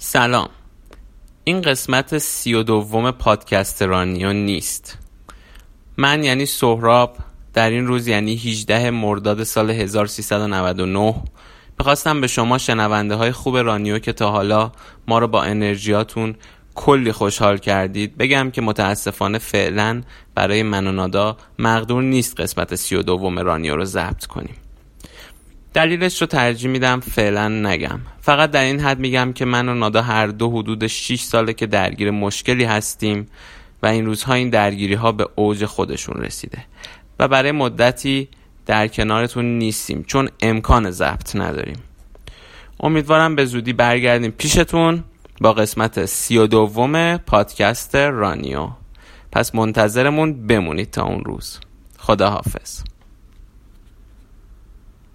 سلام. این قسمت سی و دوم پادکست رانیو نیست. من یعنی سهراب در این روز یعنی 18 مرداد سال 1399 می‌خواستم به شما شنونده های خوب رانیو که تا حالا ما رو با انرژیاتون کلی خوشحال کردید بگم که متاسفانه فعلا برای من و نادا مقدور نیست قسمت سی و دوم رانیو رو ضبط کنیم. دلیلش رو ترجیح میدم فعلا نگم. فقط در این حد میگم که من و نادا هر دو حدود 6 ساله که درگیر مشکلی هستیم و این روزها این درگیری ها به اوج خودشون رسیده. و برای مدتی در کنارتون نیستیم چون امکان ضبط نداریم. امیدوارم به زودی برگردیم پیشتون با قسمت سی و دوم پادکست رانیو. پس منتظرمون بمونید تا اون روز. خدا حافظ